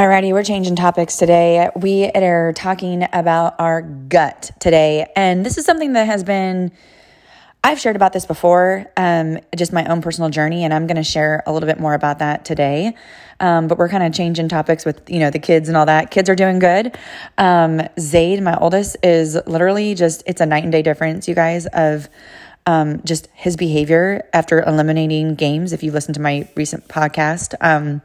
Alrighty, we're changing topics today. We are talking about our gut today. And this is something that has been, I've shared about this before, um, just my own personal journey, and I'm going to share a little bit more about that today. Um, but we're kind of changing topics with, you know, the kids and all that. Kids are doing good. Um, Zaid, my oldest, is literally just, it's a night and day difference, you guys, of um, just his behavior after eliminating games. If you listen to my recent podcast, um,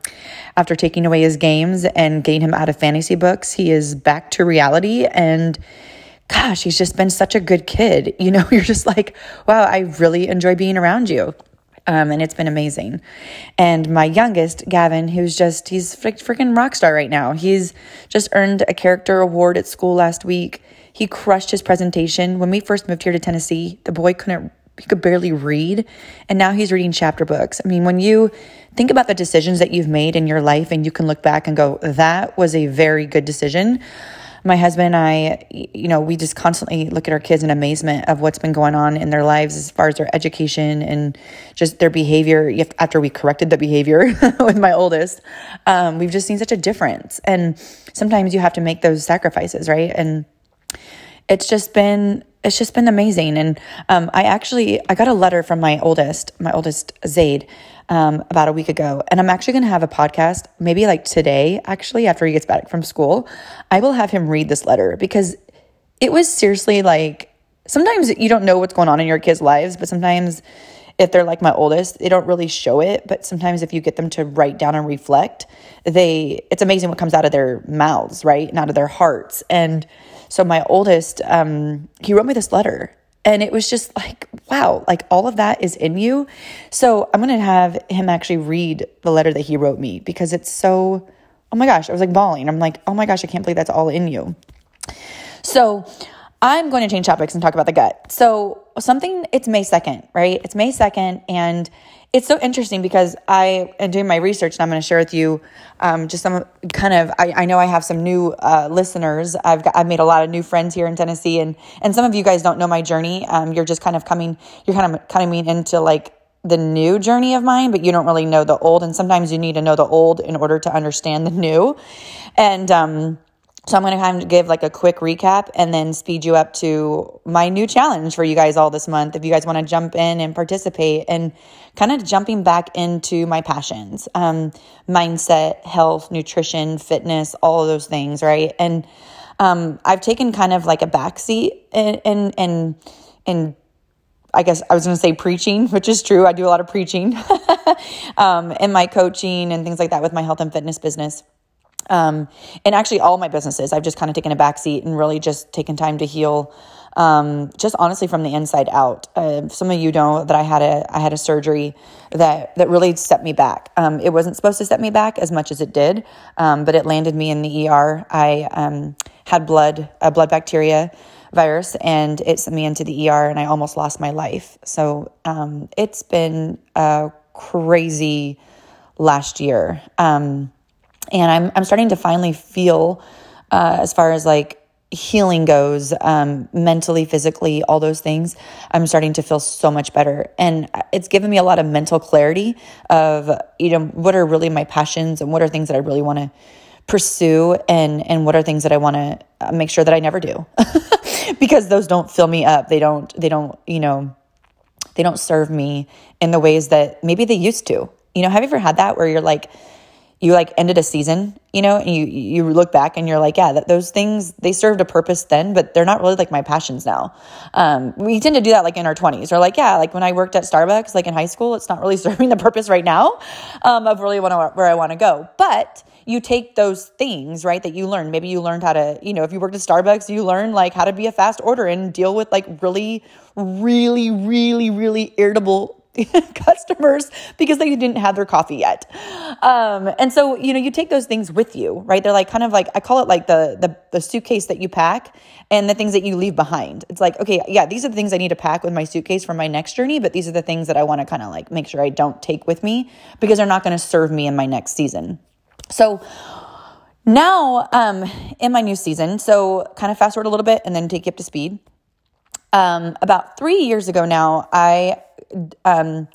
after taking away his games and getting him out of fantasy books, he is back to reality. And gosh, he's just been such a good kid. You know, you're just like, wow, I really enjoy being around you. Um, and it's been amazing. And my youngest, Gavin, who's just, he's freaking rock star right now. He's just earned a character award at school last week. He crushed his presentation. When we first moved here to Tennessee, the boy couldn't he could barely read and now he's reading chapter books. I mean, when you think about the decisions that you've made in your life and you can look back and go, that was a very good decision. My husband and I, you know, we just constantly look at our kids in amazement of what's been going on in their lives as far as their education and just their behavior. After we corrected the behavior with my oldest, um, we've just seen such a difference. And sometimes you have to make those sacrifices, right? And it's just been it's just been amazing. And um, i actually i got a letter from my oldest my oldest zaid um, about a week ago. And i'm actually going to have a podcast maybe like today actually after he gets back from school. I will have him read this letter because it was seriously like sometimes you don't know what's going on in your kids lives but sometimes if they're like my oldest they don't really show it. But sometimes if you get them to write down and reflect they it's amazing what comes out of their mouths right? And out of their hearts. And so my oldest, um, he wrote me this letter and it was just like, wow, like all of that is in you. So I'm going to have him actually read the letter that he wrote me because it's so, oh my gosh, I was like bawling. I'm like, oh my gosh, I can't believe that's all in you. So I'm going to change topics and talk about the gut. So something, it's May 2nd, right? It's May 2nd and it's so interesting because I am doing my research and I'm going to share with you um, just some kind of. I, I, know I have some new uh, listeners. I've got, I've made a lot of new friends here in Tennessee, and and some of you guys don't know my journey. Um, you're just kind of coming. You're kind of coming into like the new journey of mine, but you don't really know the old. And sometimes you need to know the old in order to understand the new. And um, so I'm going to kind of give like a quick recap and then speed you up to my new challenge for you guys all this month. If you guys want to jump in and participate and kind of jumping back into my passions, um, mindset, health, nutrition, fitness, all of those things, right? And um, I've taken kind of like a backseat and and and and I guess I was going to say preaching, which is true. I do a lot of preaching um, in my coaching and things like that with my health and fitness business. Um, and actually, all my businesses, I've just kind of taken a back seat and really just taken time to heal. Um, just honestly from the inside out. Uh, some of you know that I had a I had a surgery that that really set me back. Um, it wasn't supposed to set me back as much as it did, um, but it landed me in the ER. I um, had blood a blood bacteria virus, and it sent me into the ER, and I almost lost my life. So it's been a crazy last year. Um, and I'm I'm starting to finally feel uh, as far as like healing goes um, mentally physically all those things i'm starting to feel so much better. And it's given me a lot of mental clarity of you know what are really my passions and what are things that i really want to pursue and and what are things that i want to uh, make sure that i never do. Because those don't fill me up. They don't they don't you know they don't serve me in the ways that maybe they used to. You know have you ever had that where you're like you like ended a season, you know, and you you look back and you're like, yeah, that those things they served a purpose then, but they're not really like my passions now. Um, we tend to do that like in our 20s, or like, yeah, like when I worked at Starbucks, like in high school, it's not really serving the purpose right now um, of really wanna, where I want to go. But you take those things, right, that you learned. Maybe you learned how to, you know, if you worked at Starbucks, you learn like how to be a fast order and deal with like really, really, really, really irritable customers because they didn't have their coffee yet. Um, and so, you know, you take those things with you, right? They're like kind of like, I call it like the, the, the suitcase that you pack and the things that you leave behind. It's like, okay, yeah, these are the things I need to pack with my suitcase for my next journey, but these are the things that I want to kind of like make sure I don't take with me because they're not going to serve me in my next season. So, now, um, in my new season, so kind of fast forward a little bit and then take you up to speed. Um, about three years ago now, I um,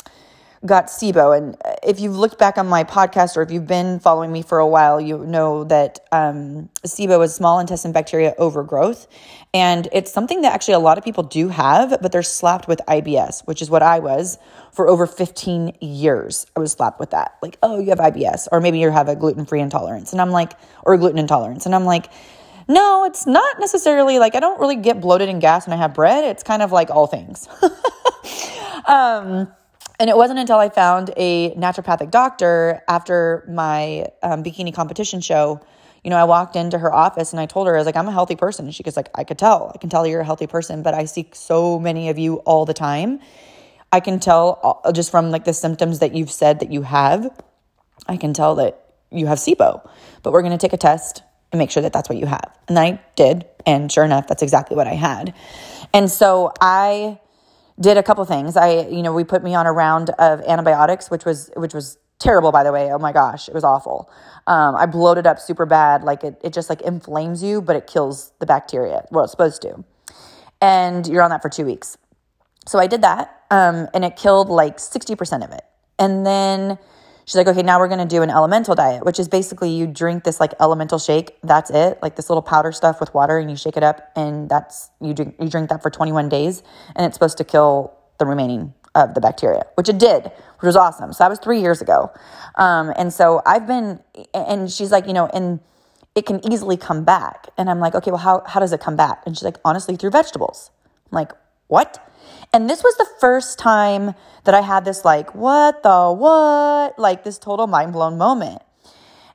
got SIBO. And if you've looked back on my podcast or if you've been following me for a while, you know that um, SIBO is small intestine bacteria overgrowth. And it's something that actually a lot of people do have, but they're slapped with IBS, which is what I was for over 15 years. I was slapped with that. Like, oh, you have IBS, or maybe you have a gluten free intolerance. And I'm like, or gluten intolerance. And I'm like, no, it's not necessarily like I don't really get bloated and gas when I have bread. It's kind of like all things. um, and it wasn't until I found a naturopathic doctor after my um, bikini competition show. You know, I walked into her office and I told her, I was like, I'm a healthy person. And she goes, like, I could tell. I can tell you're a healthy person, but I see so many of you all the time. I can tell uh, just from like the symptoms that you've said that you have, I can tell that you have SIBO. But we're going to take a test and make sure that that's what you have. And I did. And sure enough, that's exactly what I had. And so I did a couple things. I, you know, we put me on a round of antibiotics, which was, which was terrible, by the way. Oh my gosh, it was awful. Um, I bloated up super bad. Like it, it just like inflames you, but it kills the bacteria. Well, it's supposed to. And you're on that for two weeks. So I did that, um, and it killed like 60% of it. And then she's like, okay, now we're going to do an elemental diet, which is basically you drink this like elemental shake. That's it, like this little powder stuff with water, and you shake it up, and that's you drink you drink that for 21 days, and it's supposed to kill the remaining of the bacteria, which it did, which was awesome. So that was three years ago, um, and so I've been, and she's like, you know, and it can easily come back, and I'm like, okay, well, how how does it come back? And she's like, honestly, through vegetables. I'm like, what? And this was the first time that I had this, like, what the what? Like, this total mind blown moment.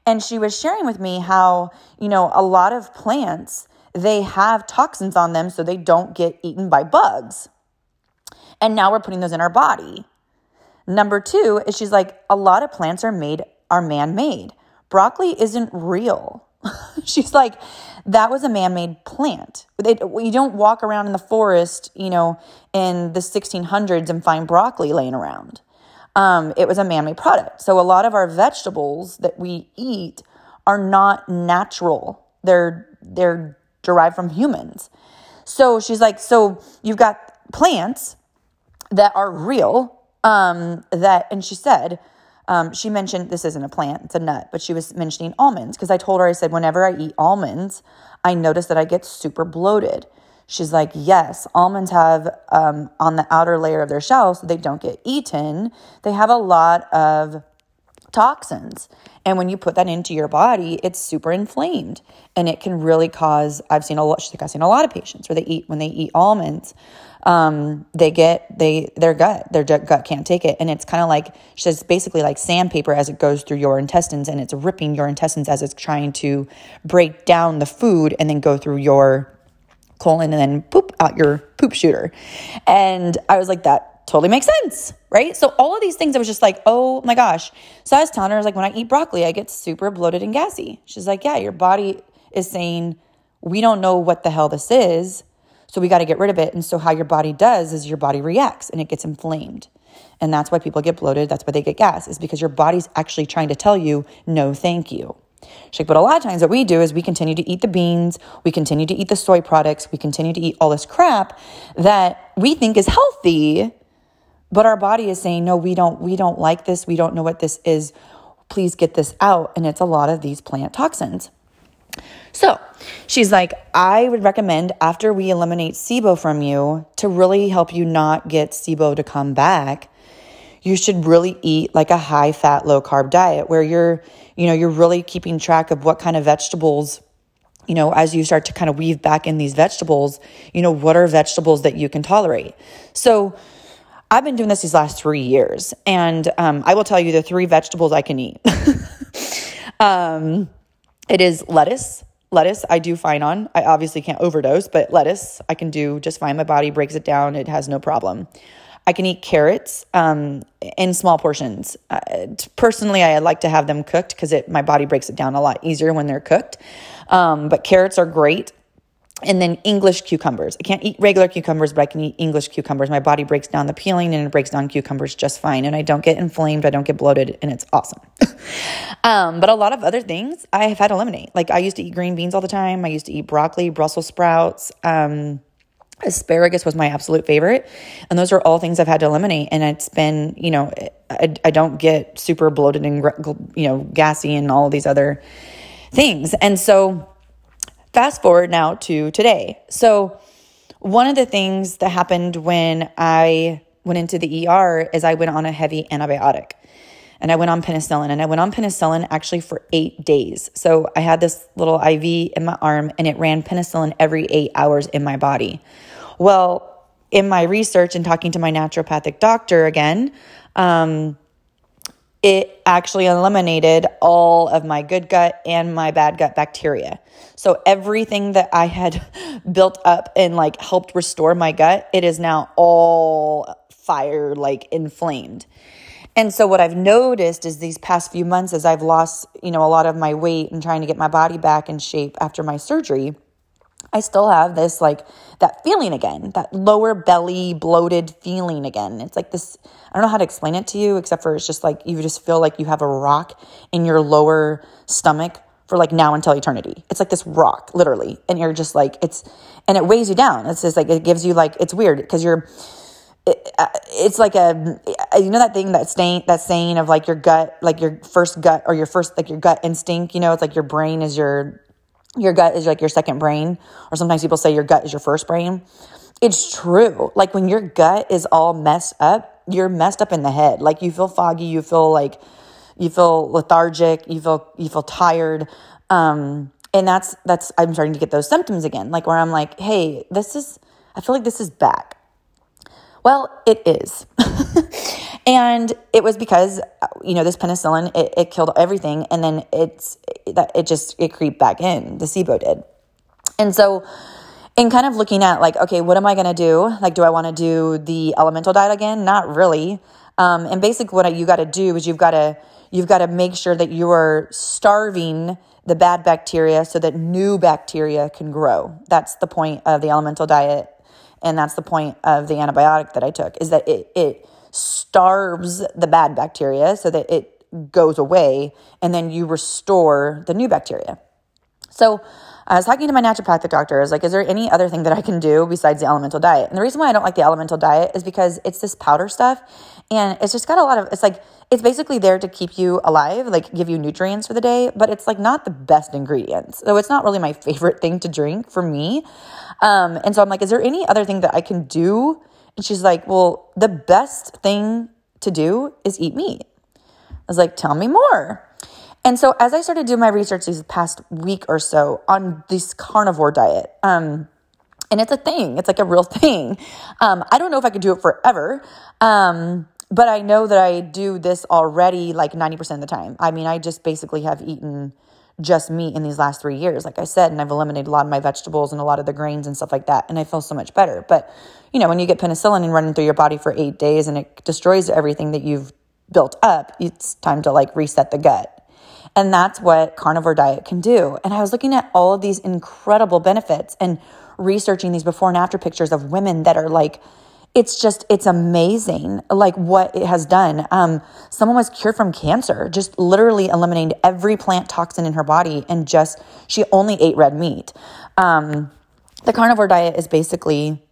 And she was sharing with me how, you know, a lot of plants, they have toxins on them so they don't get eaten by bugs. And now we're putting those in our body. Number two is she's like, a lot of plants are made, are man made. Broccoli isn't real. she's like, that was a man-made plant. They, you don't walk around in the forest, you know, in the 1600s and find broccoli laying around. Um, it was a man-made product. So a lot of our vegetables that we eat are not natural. They're they're derived from humans. So she's like, so you've got plants that are real. Um, that, and she said, um, she mentioned this isn't a plant, it's a nut, but she was mentioning almonds because I told her, I said, whenever I eat almonds, I notice that I get super bloated. She's like, yes, almonds have um, on the outer layer of their shell, so they don't get eaten, they have a lot of toxins. And when you put that into your body, it's super inflamed and it can really cause. I've seen a lot, she's like, I've seen a lot of patients where they eat, when they eat almonds, um, they get they their gut their gut can't take it. And it's kind of like she says basically like sandpaper as it goes through your intestines and it's ripping your intestines as it's trying to break down the food and then go through your colon and then poop out your poop shooter. And i was like that totally makes sense right? So all of these things i was just like oh my gosh. So i was telling her I was like when i eat broccoli i get super bloated and gassy. She's like yeah your body is saying we don't know what the hell this is so we got to get rid of it. And so how your body does is your body reacts and it gets inflamed. And that's why people get bloated. That's why they get gas, is because your body's actually trying to tell you, no, thank you. She's but a lot of times what we do is we continue to eat the beans, we continue to eat the soy products, we continue to eat all this crap that we think is healthy, but our body is saying, no, we don't, we don't like this, we don't know what this is. Please get this out. And it's a lot of these plant toxins. So she's like, I would recommend after we eliminate SIBO from you to really help you not get SIBO to come back, you should really eat like a high fat, low carb diet where you're, you know, you're really keeping track of what kind of vegetables you know, as you start to kind of weave back in these vegetables, you know, what are vegetables that you can tolerate? So, I've been doing this these last three years, and um, I will tell you the three vegetables I can eat. um, it is lettuce, lettuce I do fine on. I obviously can't overdose, but lettuce I can do just fine. My body breaks it down, it has no problem. I can eat carrots um, in small portions. Uh, personally, I like to have them cooked because my body breaks it down a lot easier when they're cooked. Um, but carrots are great and then English cucumbers. I can't eat regular cucumbers, but I can eat English cucumbers. My body breaks down the peeling and it breaks down cucumbers just fine. And I don't get inflamed, I don't get bloated, and it's awesome. um, but a lot of other things I have had to eliminate. Like I used to eat green beans all the time. I used to eat broccoli, Brussels sprouts. Um, Asparagus was my absolute favorite. And those are all things I've had to eliminate. And it's been, you know, I, I don't get super bloated and, you know, gassy and all these other things. And so, fast forward now to today. So, one of the things that happened when I went into the ER is I went on a heavy antibiotic and I went on penicillin and I went on penicillin actually for eight days. So I had this little IV in my arm and it ran penicillin every eight hours in my body. Well, in my research and talking to my naturopathic doctor again, um, it actually eliminated all of my good gut and my bad gut bacteria. So everything that I had built up and like helped restore my gut, it is now all fire like inflamed. And so what I've noticed is these past few months as I've lost, you know, a lot of my weight and trying to get my body back in shape after my surgery, I still have this like that feeling again, that lower belly bloated feeling again. It's like this I don't know how to explain it to you except for it's just like you just feel like you have a rock in your lower stomach for like now until eternity. It's like this rock, literally. And you're just like, it's, and it weighs you down. It's just like, it gives you like, it's weird because you're, it, uh, it's like a you know that thing that saying that saying of like your gut like your first gut or your first like your gut instinct you know it's like your brain is your your gut is like your second brain or sometimes people say your gut is your first brain. It's true. Like when your gut is all messed up you're messed up in the head. Like you feel foggy you feel like you feel lethargic you feel you feel tired. Um and that's that's i'm starting to get those symptoms again like where i'm like hey this is i feel like this is back. Well, it is. and it was because, you know, this penicillin, it, it killed everything. And then it's, that it just, it creeped back in. The SIBO did. And so, in kind of looking at like, okay, what am I going to do? Like, do I want to do the elemental diet again? Not really. Um, and basically, what you got to do is you've got to you've got to make sure that you are starving the bad bacteria so that new bacteria can grow. That's the point of the elemental diet and that's the point of the antibiotic that I took is that it it starves the bad bacteria so that it goes away and then you restore the new bacteria. So I was talking to my naturopathic doctor. I was like, is there any other thing that I can do besides the elemental diet? And the reason why I don't like the elemental diet is because it's this powder stuff and it's just got a lot of, it's like, it's basically there to keep you alive, like give you nutrients for the day, but it's like not the best ingredients. So it's not really my favorite thing to drink for me. Um, and so I'm like, is there any other thing that I can do? And she's like, well, the best thing to do is eat meat. I was like, tell me more. And so as I started doing my research these past week or so on this carnivore diet, um, and it's a thing, it's like a real thing. Um, I don't know if I could do it forever. Um, but I know that I do this already like 90% of the time. I mean, I just basically have eaten just meat in these last three years, like I said, and I've eliminated a lot of my vegetables and a lot of the grains and stuff like that, and I feel so much better. But, you know, when you get penicillin and running through your body for eight days and it destroys everything that you've built up, it's time to like reset the gut. And that's what carnivore diet can do. And I was looking at all of these incredible benefits and researching these before and after pictures of women that are like, it's just it's amazing like what it has done. Um, someone was cured from cancer just literally eliminated every plant toxin in her body and just she only ate red meat. Um, the carnivore diet is basically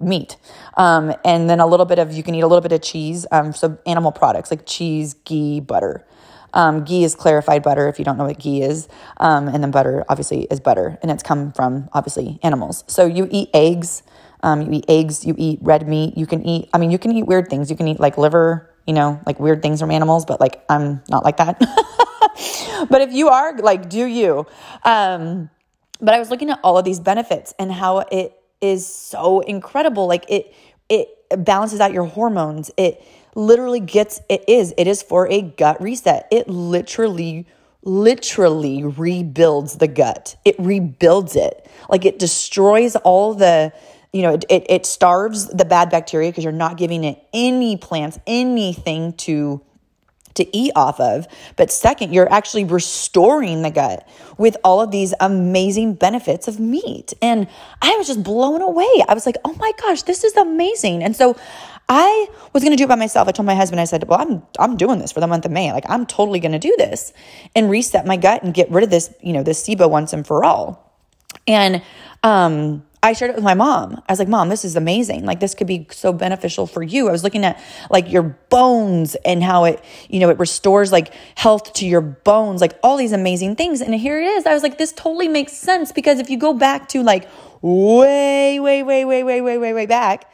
meat. Um, and then a little bit of you can eat a little bit of cheese um, so animal products like cheese ghee butter. Um, ghee is clarified butter if you don't know what ghee is. Um, and then butter obviously is butter and it's come from obviously animals. So you eat eggs um, you eat eggs, you eat red meat, you can eat, I mean, you can eat weird things. You can eat like liver, you know, like weird things from animals, but like I'm not like that. but if you are, like, do you? Um, but I was looking at all of these benefits and how it is so incredible. Like it, it balances out your hormones. It literally gets, it is, it is for a gut reset. It literally literally rebuilds the gut. It rebuilds it. Like it destroys all the you know, it, it, it starves the bad bacteria because you're not giving it any plants, anything to to eat off of. But second, you're actually restoring the gut with all of these amazing benefits of meat. And I was just blown away. I was like, oh my gosh, this is amazing. And so I was to do it by myself. I told my husband, I said, well, I'm, I'm doing this for the month of May. Like, I'm totally to do this and reset my gut and get rid of this, you know, this SIBO once and for all. And um, I shared it with my mom. I was like, Mom, this is amazing. Like, this could be so beneficial for you. I was looking at like your bones and how it, you know, it restores like health to your bones, like all these amazing things. And here it is. I was like, this totally makes sense because if you go back to like way, way, way, way, way, way, way, way back,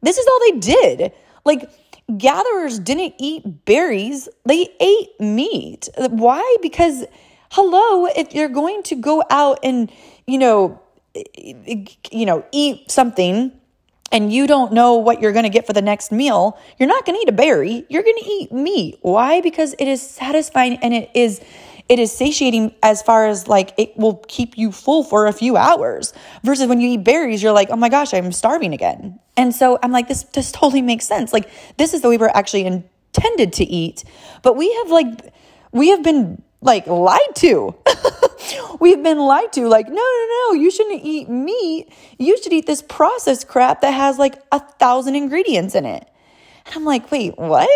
this is all they did. Like, gatherers didn't eat berries, they ate meat. Why? Because, hello, if you're going to go out and, you know, you know, eat something and you don't know what you're going to get for the next meal, you're not going to eat a berry. You're going to eat meat. Why? Because it is satisfying and it is it is satiating as far as like it will keep you full for a few hours versus when you eat berries you're like oh my gosh i'm starving again and so i'm like this this totally makes sense like this is the way we're actually intended to eat but we have like we have been like lied to We've been lied to. Like, no, no, no, you shouldn't eat meat. You should eat this processed crap that has like a thousand ingredients in it. And I'm like, wait, what?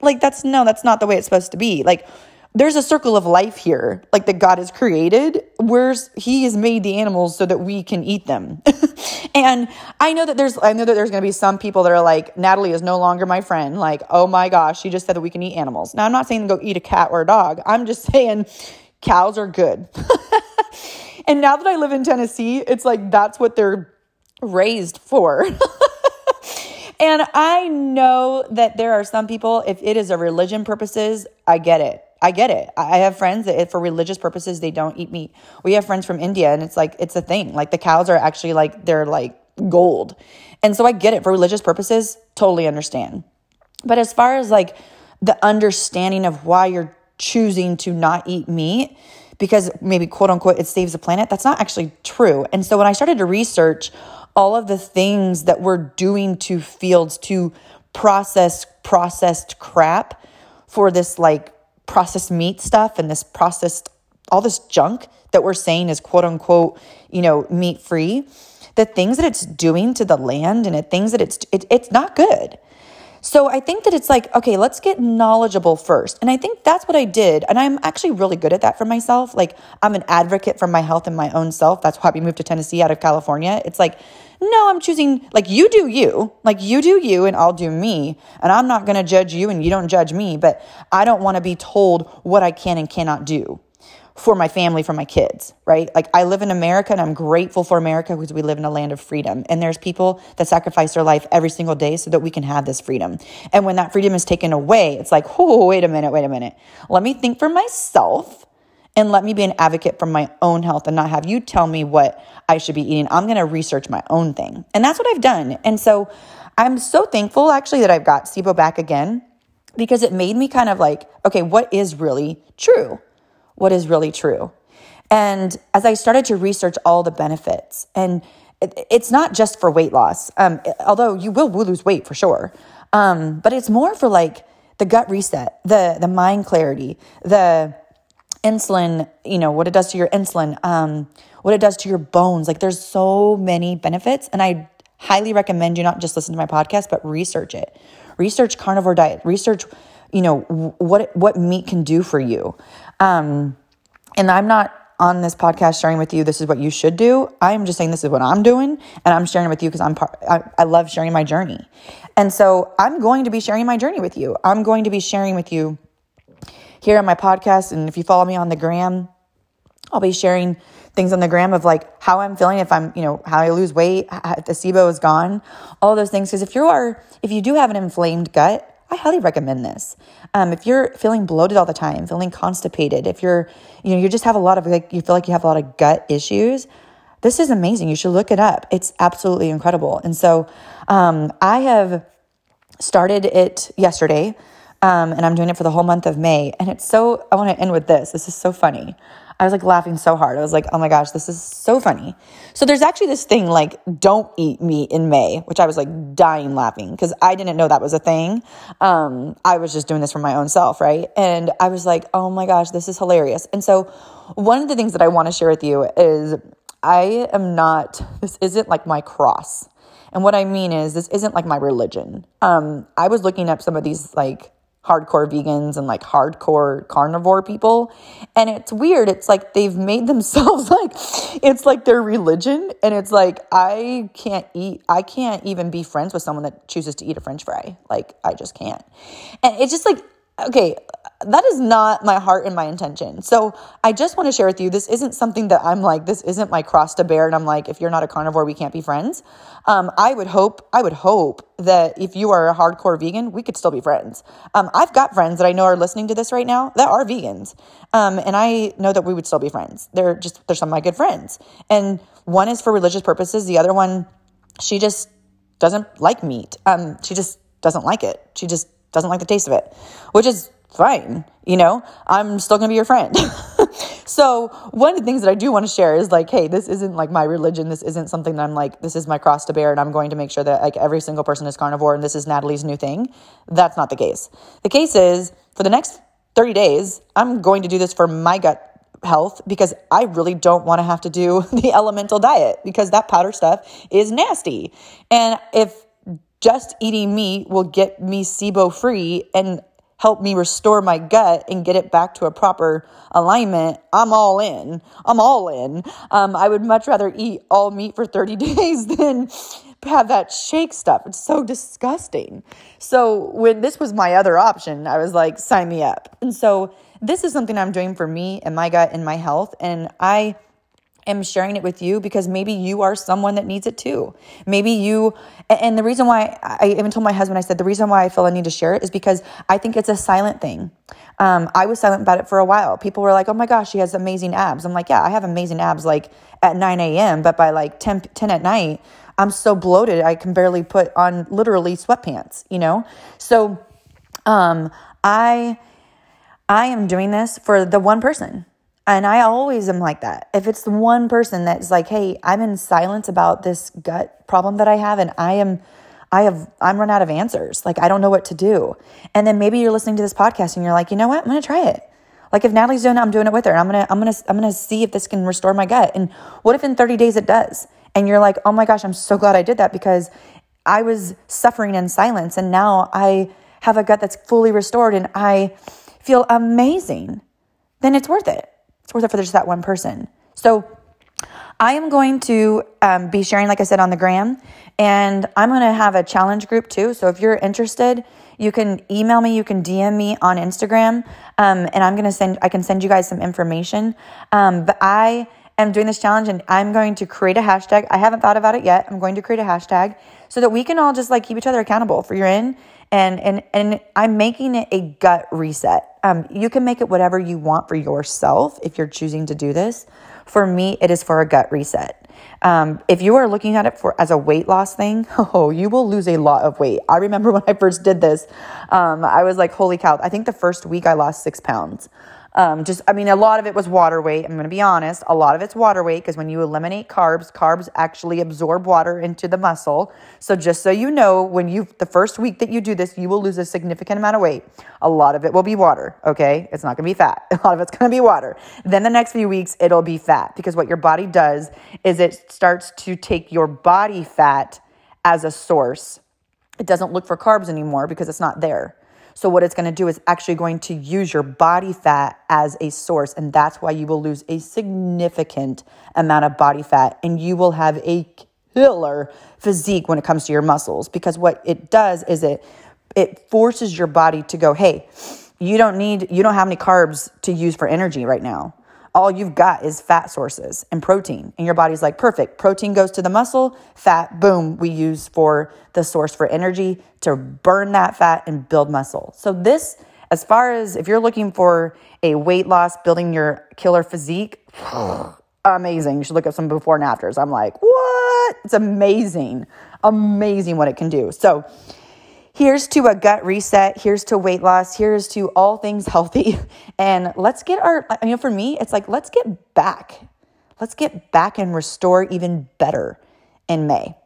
Like, that's no, that's not the way it's supposed to be. Like, there's a circle of life here, like that God has created, where He has made the animals so that we can eat them. and I know that there's, I know that there's going to be some people that are like, Natalie is no longer my friend. Like, oh my gosh, she just said that we can eat animals. Now, I'm not saying go eat a cat or a dog. I'm just saying cows are good. and now that I live in Tennessee, it's like that's what they're raised for. and I know that there are some people, if it is a religion purposes, I get it. I get it. I have friends that for religious purposes they don't eat meat. We have friends from India and it's like it's a thing. Like the cows are actually like they're like gold. And so I get it for religious purposes, totally understand. But as far as like the understanding of why you're choosing to not eat meat because maybe quote unquote it saves the planet. That's not actually true. And so when I started to research all of the things that we're doing to fields to process processed crap for this like processed meat stuff and this processed all this junk that we're saying is quote unquote, you know, meat free, the things that it's doing to the land and the things that it's it, it's not good. So I think that it's like, okay, let's get knowledgeable first. And I think that's what I did. And I'm actually really good at that for myself. Like, I'm an advocate for my health and my own self. That's why we moved to Tennessee out of California. It's like, no, I'm choosing, like, you do you. Like, you do you, and I'll do me. And I'm not going to judge you, and you don't judge me. But I don't want to be told what I can and cannot do for my family, for my kids, right? Like I live in America and I'm grateful for America because we live in a land of freedom. And there's people that sacrifice their life every single day so that we can have this freedom. And when that freedom is taken away, it's like, oh, wait a minute, wait a minute. Let me think for myself and let me be an advocate for my own health and not have you tell me what I should be eating. I'm going to research my own thing. And that's what I've done. And so I'm so thankful actually that I've got SIBO back again because it made me kind of like, okay, what is really true? What is really true. And as I started to research all the benefits, and it's not just for weight loss, um, although you will lose weight for sure, um, but it's more for like the gut reset, the the mind clarity, the insulin, you know, what it does to your insulin, um, what it does to your bones. Like there's so many benefits. And I highly recommend you not just listen to my podcast, but research it. Research carnivore diet. Research, you know, what what meat can do for you. Um, and I'm not on this podcast sharing with you this is what you should do. I'm just saying this is what I'm doing, and I'm sharing it with you because I'm part. I, I love sharing my journey, and so I'm going to be sharing my journey with you. I'm going to be sharing with you here on my podcast, and if you follow me on the gram, I'll be sharing things on the gram of like how I'm feeling, if I'm, you know, how I lose weight, if the SIBO is gone, all those things. Because if you are, if you do have an inflamed gut, I highly recommend this. Um, if you're feeling bloated all the time, feeling constipated, if you're, you know, you just have a lot of like, you feel like you have a lot of gut issues, this is amazing. You should look it up. It's absolutely incredible. And so um, I have started it yesterday, um, and I'm doing it for the whole month of May. And it's so, I want to end with this. This is so funny. I was like laughing so hard. I was like, oh my gosh, this is so funny. So there's actually this thing like, don't eat meat in May, which I was like dying laughing because I didn't know that was a thing. Um, I was just doing this for my own self, right? And I was like, oh my gosh, this is hilarious. And so one of the things that I want to share with you is I am not, this isn't like my cross. And what I mean is, this isn't like my religion. Um, I was looking up some of these like hardcore vegans and like hardcore carnivore people. And it's weird. It's like they've made themselves like it's like their religion. And it's like I can't eat, I can't even be friends with someone that chooses to eat a french fry. Like I just can't. And it's just like, okay, that is not my heart and my intention. So I just want to share with you this isn't something that I'm like, this isn't my cross to bear. And I'm like, if you're not a carnivore, we can't be friends. Um, I would hope, I would hope that if you are a hardcore vegan, we could still be friends. Um, I've got friends that I know are listening to this right now that are vegans. Um, and I know that we would still be friends. They're just, they're some of my good friends. And one is for religious purposes. The other one, she just doesn't like meat. Um, she just doesn't like it. She just doesn't like the taste of it, which is fine. You know, I'm still going to be your friend. so, one of the things that I do want to share is like, hey, this isn't like my religion. This isn't something that I'm like, this is my cross to bear, and I'm going to make sure that like every single person is carnivore and this is Natalie's new thing. That's not the case. The case is for the next 30 days, I'm going to do this for my gut health because I really don't want to have to do the elemental diet because that powder stuff is nasty. And if just eating meat will get me SIBO free and help me restore my gut and get it back to a proper alignment, I'm all in. I'm all in. Um, I would much rather eat all meat for 30 days than have that shake stuff. It's so disgusting. So when this was my other option, I was like, sign me up. And so this is something I'm doing for me and my gut and my health. And I am sharing it with you because maybe you are someone that needs it too. Maybe you, and the reason why I even told my husband, I said, the reason why I feel I need to share it is because I think it's a silent thing. Um, I was silent about it for a while. People were like, oh my gosh, she has amazing abs. I'm like, yeah, I have amazing abs like at 9 a.m., but by like 10, 10 at night, I'm so bloated, I can barely put on literally sweatpants, you know? So, um, I, I am doing this for the one person and I always am like that. If it's the one person that's like, hey, I'm in silence about this gut problem that I have, and I am, I have, I'm run out of answers. Like, I don't know what to do. And then maybe you're listening to this podcast and you're like, you know what? I'm to try it. Like if Natalie's doing it, I'm doing it with her. And I'm to, I'm to, I'm to see if this can restore my gut. And what if in 30 days it does? And you're like, oh my gosh, I'm so glad I did that because I was suffering in silence. And now I have a gut that's fully restored and I feel amazing. Then it's worth it. It's worth it for just that one person. So I am going to um, be sharing, like I said, on the gram, and I'm going to have a challenge group too. So if you're interested, you can email me, you can DM me on Instagram, um, and I'm going to send. I can send you guys some information. Um, but I am doing this challenge, and I'm going to create a hashtag. I haven't thought about it yet. I'm going to create a hashtag so that we can all just like keep each other accountable for you're in and and and I'm making it a gut reset. Um, you can make it whatever you want for yourself if you're choosing to do this. For me, it is for a gut reset. Um, if you are looking at it for as a weight loss thing, oh, you will lose a lot of weight. I remember when I first did this, um, I was like, holy cow! I think the first week I lost six pounds. Um, just, I mean, a lot of it was water weight. I'm going to be honest. A lot of it's water weight because when you eliminate carbs, carbs actually absorb water into the muscle. So just so you know, when you, the first week that you do this, you will lose a significant amount of weight. A lot of it will be water. Okay. It's not going to be fat. A lot of it's going to be water. Then the next few weeks, it'll be fat because what your body does is it starts to take your body fat as a source. It doesn't look for carbs anymore because it's not there. So, what it's going to do is actually going to use your body fat as a source. And that's why you will lose a significant amount of body fat and you will have a killer physique when it comes to your muscles. Because what it does is it, it forces your body to go, hey, you don't need, you don't have any carbs to use for energy right now all you've got is fat sources and protein. And your body's like, perfect. Protein goes to the muscle, fat, boom, we use for the source for energy to burn that fat and build muscle. So, this, as far as if you're looking for a weight loss, building your killer physique, amazing. You should look up some before and afters. I'm like, what? It's amazing. Amazing what it can do. So, here's to a gut reset. Here's to weight loss. Here's to all things healthy. And let's get our you know for me it's like let's get back. Let's get back and restore even better in may